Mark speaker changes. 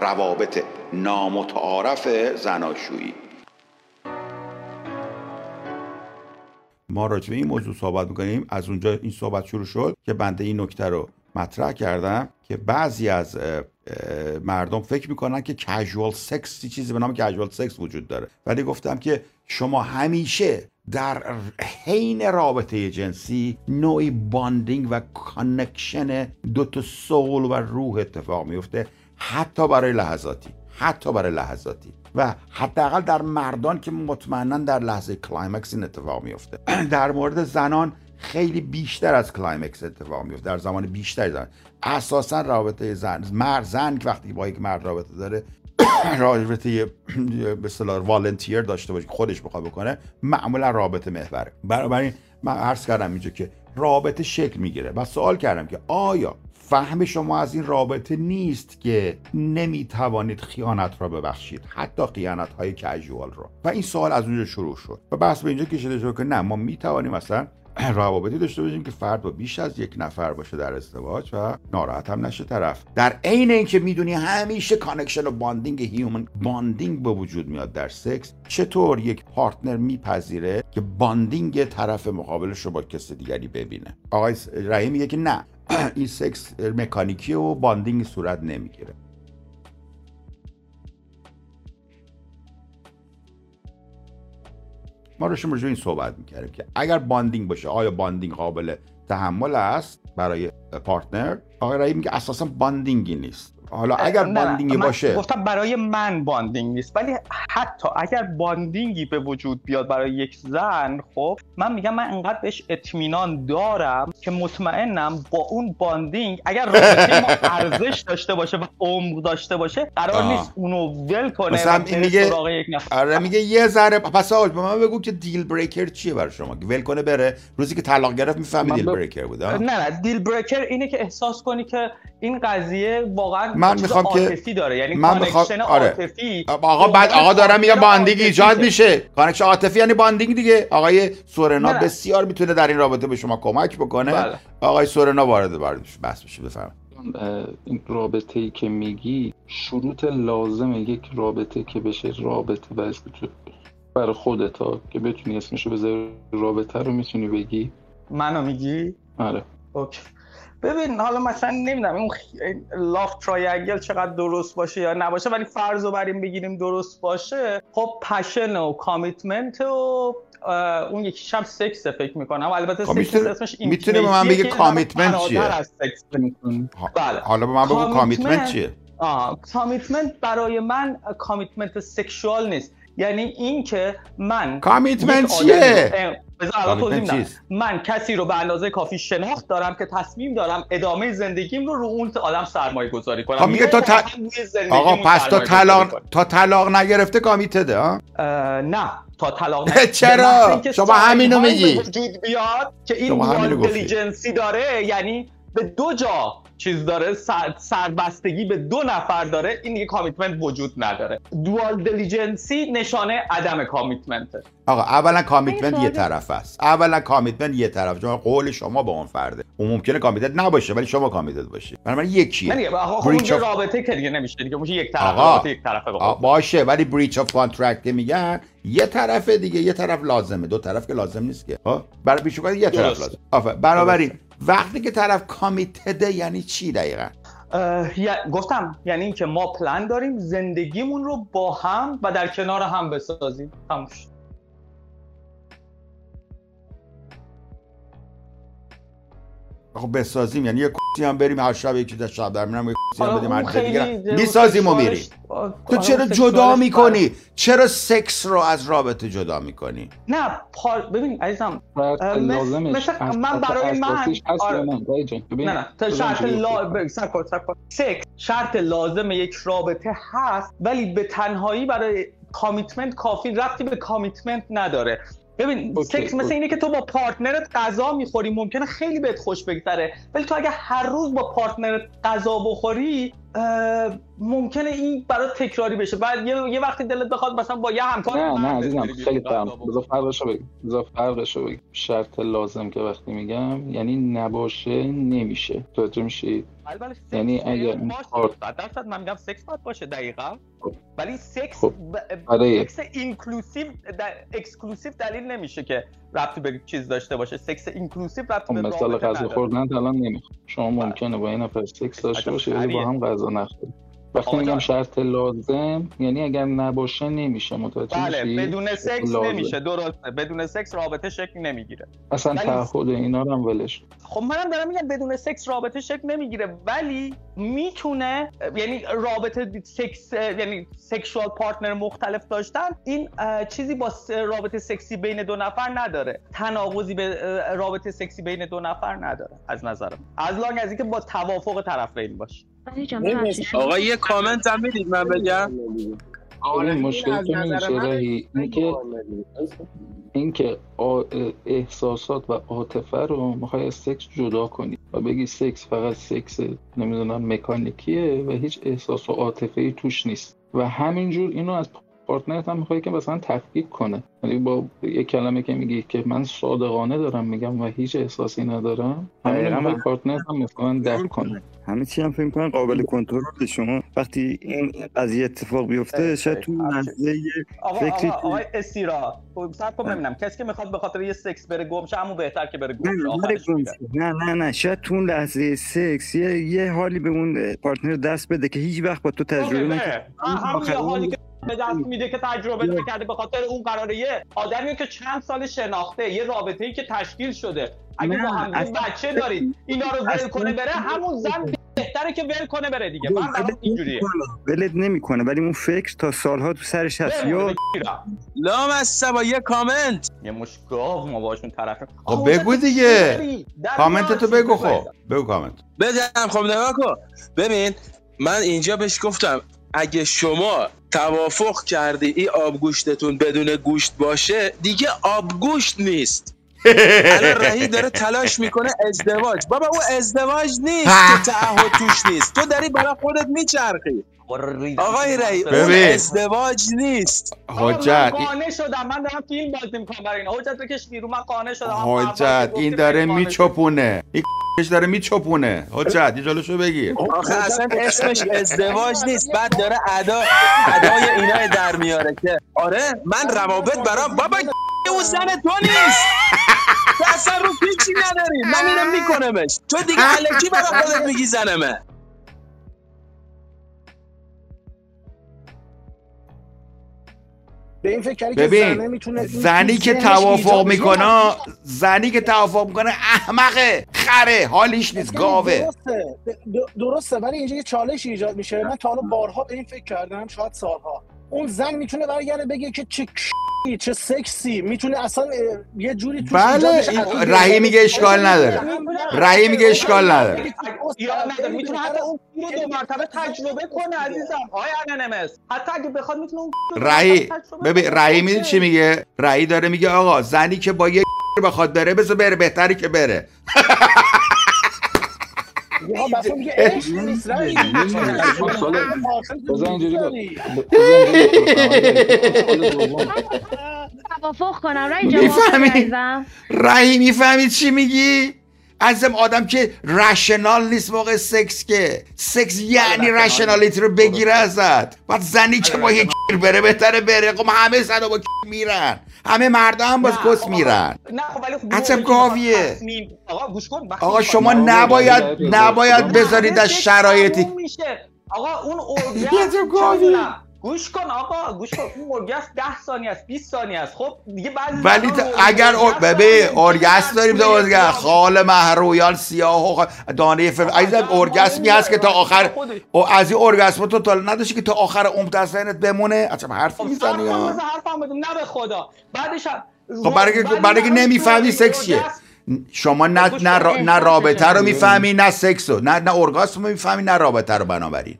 Speaker 1: روابط نامتعارف زناشویی. ما راجع به این موضوع صحبت می‌کنیم. از اونجا این صحبت شروع شد که بنده این نکته رو مطرح کردم که بعضی از مردم فکر می‌کنن که casual sex چیزی به نام casual sex وجود داره. ولی گفتم که شما همیشه در حین رابطه جنسی نوعی bonding و connection دو تا soul و روح اتفاق میفته حتی برای لحظاتی حتی برای لحظاتی. و حداقل در مردان که مطمئنا در لحظه climax این اتفاق میفته در مورد زنان خیلی بیشتر از climax اتفاق میفته در زمان بیشتری زن. اساسا رابطه زن مرد زن وقتی با یک مرد رابطه داره رابطه به اصطلاح voluntary داشته باشه خودش بخواد بکنه معمولا رابطه محوره. برای من عرض کردم اینجا که رابطه شکل می‌گیره. و سوال کردم که آیا فهم شما از این رابطه نیست که نمی‌توانید خیانت را ببخشید حتی خیانت های casual را. و این سوال از اونجا شروع شد. و بحث به اینجا کشیده شد که نه ما می‌توانیم مثلا روابطی داشته باشیم که فرد با بیش از یک نفر باشه در ازدواج و ناراحت هم نشه طرف. در عین اینکه می‌دونی همیشه connection و bonding human bonding به وجود میاد در سکس چطور یک partner میپذیره که bonding طرف مقابلش رو با کس دیگری ببینه؟ آقای رحیم میگه که نه. این سکس مکانیکی و bonding صورت نمی‌گیره. ما رو شما این صحبت می‌کردیم که اگر bonding باشه آیا bonding قابل تحمل است برای partner؟ آقای رایی میگه اساسا bonding ی نیست. حالا اگر bonding ی باشه.
Speaker 2: گفتم برای من bonding نیست ولی حتی اگر bonding ی به وجود بیاد برای یک زن خب من میگم من انقدر بهش اطمینان دارم که مطمئنم با اون bonding اگر رابطه ما ارزش داشته باشه و عمق داشته باشه قرار نیست اونو ول کنه
Speaker 1: مثلا این میگه آره میگه یه ذره پس آقا به من بگو که دیل بریکر چیه برای شما؟ ول کنه بره. روزی که طلاق گرفت می‌فهمی دیل بریکر بود
Speaker 2: نه نه دیل بریکر اینه که احساس کنی که این قضیه واقعا
Speaker 1: من می‌خوام که
Speaker 2: داره. یعنی من کانکشن آره. عاطفی
Speaker 1: آقا بعد آقا دارم میگم باندینگ ایجاد میشه. کانکشن عاطفی یعنی باندینگ دیگه. آقای سورنا بسیار می‌تونه در این رابطه به شما کمک بکنه. بله. آقای سورنا وارد وارد بس بشه بفهم
Speaker 3: این رابطه ای که میگی شروط لازم یک رابطه که بشه رابطه بس برای خودت ها که بتونی اسمشو بذاری رابطه رو می‌تونی بگی؟
Speaker 2: منو میگی؟
Speaker 3: آره.
Speaker 2: okay. ببین حالا مثلا نمی‌دونم اون love triangle چقدر درست باشه یا نباشه ولی فرض رو بریم بگیریم درست باشه خب passion و commitment و اون یکی هم سکس فکر می‌کنم. البته
Speaker 1: خب سکس اسمش این می‌تونه به من بگه commitment چیه؟ بله. حالا به من بگو commitment چیه؟
Speaker 2: آه commitment برای من commitment sexual نیست. یعنی این که من
Speaker 1: commitment چیه؟
Speaker 2: من کسی رو به اندازه کافی شناخت دارم که تصمیم دارم ادامه زندگیم رو رو اون آدم سرمایه گذاری کنم.
Speaker 1: خب میگه تا ت... آقا پس تا طلاق تا طلاق نگرفته committed ه ها؟
Speaker 2: نه. تا طلاق
Speaker 1: چرا؟ شما همینو میگی.
Speaker 2: وجود بیاد که این dual allegiance ی داره یعنی به دو جا چیز داره سر، سرسپردگی به دو نفر داره این دیگه commitment وجود نداره. dual allegiance ی نشانه عدم commitment ه
Speaker 1: آقا اولا commitment یه طرف است. اولا commitment یه طرف چون قول شما با اون فرده. اون ممکنه committed نباشه ولی شما committed باشی. بنابراین یکیه.
Speaker 2: نه آقا خب رابطه که دیگه نمیشه دیگه. میشه یک طرف رابطه یک طرف
Speaker 1: باشه ولی breach of contract میگن یه طرف دیگه یه طرف لازمه. دو طرف که لازم نیست که. ها برای بیشتر یه طرف لازم. بنابراین وقتی که طرف کامیتده یعنی چی دقیقا؟
Speaker 2: گفتم یعنی اینکه ما پلان داریم زندگیمون رو با هم و در کنار هم بسازیم. تموش
Speaker 1: خب بسازیم یعنی یه کسی هم بریم هر شب یکی در شب در میرم یه کسی هم بدیم هر دیگه می‌سازیم و میریم. تو چرا جدا می‌کنی؟ چرا سکس رو از رابطه جدا می‌کنی؟
Speaker 2: نه پار... ببین عزیزم مثل من برای من آره. نه؟ نه تا شرط لا... سکس شرط لازم یک رابطه هست ولی به تنهایی برای commitment کافی رفتی به commitment نداره. ببین سکس مثل اینه که تو با partner ت غذا می‌خوری ممکنه خیلی بهت خوش بگذره ولی تو اگه هر روز با partner ت غذا بخوری ممکنه این برای تکراری بشه. بعد یه, یه وقتی دلت بخواد مثلا با یه همکار
Speaker 3: نه نه عزیزم خیلی فهم بذار فرقشو بگم. بذار فرقشو بگم. شرط لازم که وقتی میگم یعنی نباشه نمیشه. توجه میشی؟
Speaker 2: بله، یعنی اگر این درصد من میگم سکس باید باشه دقیقا. خب. ولی سکس خب. سکس inclusive exclusive دلیل نمیشه که ربطی به چیز داشته باشه. سکس inclusive ربطی به
Speaker 3: مثلا غذا خوردن الان نمی‌خواد شما ممکنه با این نفر سکس داشته باشه ولی با هم غذا نخورید وقتی میگم شرط لازم یعنی اگر نباشه نمیشه متوجه
Speaker 2: بله بدون سکس لازم. نمیشه درسته بدون سکس رابطه شکل نمی‌گیره.
Speaker 3: اصلا تعهد اینا رو هم ولش
Speaker 2: خب منم دارم میگم بدون سکس رابطه شکل نمی‌گیره ولی می‌تونه یعنی رابطه سکس یعنی sexual partner مختلف داشتن این چیزی با رابطه سکسی بین دو نفر نداره. تناقضی به رابطه سکسی بین دو نفر نداره از نظرم. as long as اینکه با توافق طرفین باشه.
Speaker 4: آقا یه کامنت هم می‌دید من بگم؟
Speaker 3: آره مشکل تو اینکه اینکه احساسات و عاطفه رو می‌خوای از سکس جدا کنی و بگی سکس فقط سکس نمی‌دونم مکانیکیه و هیچ احساس و عاطفه ای توش نیست. و همینجور اینو از partner ت هم می‌خوای که مثلا تفکیک کنه. یعنی با یه کلمه که میگی که من صادقانه دارم میگم و هیچ احساسی ندارم همین هم partner هم مثلا درک کنه.
Speaker 5: همه چی هم فکر کنم قابل کنترل شما وقتی این قضیه اتفاق بیفته شاید تو لحظه
Speaker 2: فکری آقا آقا استیرا خب صبر کن ببینم. کسی که می‌خواد به خاطر یه سکس بره گم شه همون بهتر که بره گم شه
Speaker 5: نه نه نه. شاید تو اون لحظه سکس یه, یه حالی به اون پارتنر دست بده که هیچ وقت با تو تجربه نکرده.
Speaker 2: همون حالی که به دست میده که تجربه نکرده به خاطر اون قراره. یه آدمی که چند سال شناخته یه رابطه ای که تشکیل شده. اگه با هم بچه دارید اینا رو ول کنه بره همون زن بهتره که ول کنه بره دیگه. من برام اینجوریه.
Speaker 5: ولت نمی‌کنه ولی اون فکر تا سالها تو سرش هست. یا
Speaker 4: لام از سبا یه کامنت.
Speaker 2: یه مشگاو ما باشون طرف
Speaker 1: خب بگو دیگه. کامنت تو بگو خب. بگو کامنت.
Speaker 4: بدم خب نگاه کن. ببین من اینجا بهش گفتم اگه شما توافق کردی این آبگوشتتون بدون گوشت باشه دیگه آبگوشت نیست. الان رهی داره تلاش می‌کنه ازدواج. بابا او ازدواج نیست. که تعهد توش نیست. تو داری برای خودت میچرخی. آقای رهی اون ازدواج نیست.
Speaker 2: حجت من قانع شدم. من دارم فیلم بازی می‌کنم برای این حجت بکش بیرون من قانع شدم.
Speaker 1: حجت این داره میچپونه. این داره میچپونه. حجت یه جلوشو بگیر
Speaker 4: آخه اصلا اسمش ازدواج نیست. بعد داره ادا ادای اینا در میاره که. آره من روابط برام بابا اون زن تو نیست. تو اصلا رو پیچی نداری. من اینو میکنمش. تو دیگه علکی برای خودت میگی زنمه
Speaker 1: ببین زنی که توافق می‌کنه زنی که توافق می‌کنه احمقه خره حالیش نیست گاوه.
Speaker 6: درسته ولی اینجا یه چالش ایجاد میشه. من تا حالا بارها به این فکر کردم شاید سالها. اون زن می‌تونه برگرده بگه که چه چه سکسی. می‌تونه اصلا یه جوری توش
Speaker 1: بله رهی میگه اشکال نداره. رهی میگه اشکال نداره.
Speaker 2: می‌تونه حتی اون رو دو مرتبه تجربه کنه عزیزم. آیا انمس حتی اگه بخواد می‌تونه اون
Speaker 1: رهی ببین رهی می‌دونی چی میگه؟ رهی داره میگه آقا زنی که با یه بخواد بره بذار بره بهتری که بره.
Speaker 7: توافق کنم. می‌فهمی؟
Speaker 1: رای می‌فهمی چی میگی؟ ازم آدم که رشنال نیست موقع سکس که. سکس یعنی رشنالیتی رو بگیره ازت. بعد زنی که با یک بره بهتره بره. خب همه زن با میرن. همه مردا هم باز کس میرن.
Speaker 2: نه خب ولی
Speaker 1: خب گاویه.
Speaker 2: آقا گوش کن
Speaker 1: آقا شما نباید نباید بذارید از شرایطی.
Speaker 2: آقا اون اورگازم گوش کن آقا گوش کن. اون اورگاس 10 ثانیه است 20 ثانیه است. خب دیگه بعضی
Speaker 1: ولی اگر ببین داریم تو اورگاس خال مهرویان سیاه و دانه فر عزیزم اورگاسمی هست که تا آخر او از این اورگاسم تو تا نداشتی که تا آخر عمر تصنت بمونه؟ اصلا حرف خب، می‌زنی
Speaker 2: یا حرفم بدم نه به خدا. بعدش
Speaker 1: خب برای برای نمی‌فهمی سکس چیه؟ شما نه نه, نه رابطه رو می‌فهمی نه سکس رو. نه نه اورگاسم رو می‌فهمی نه رابطه رو بنابراین.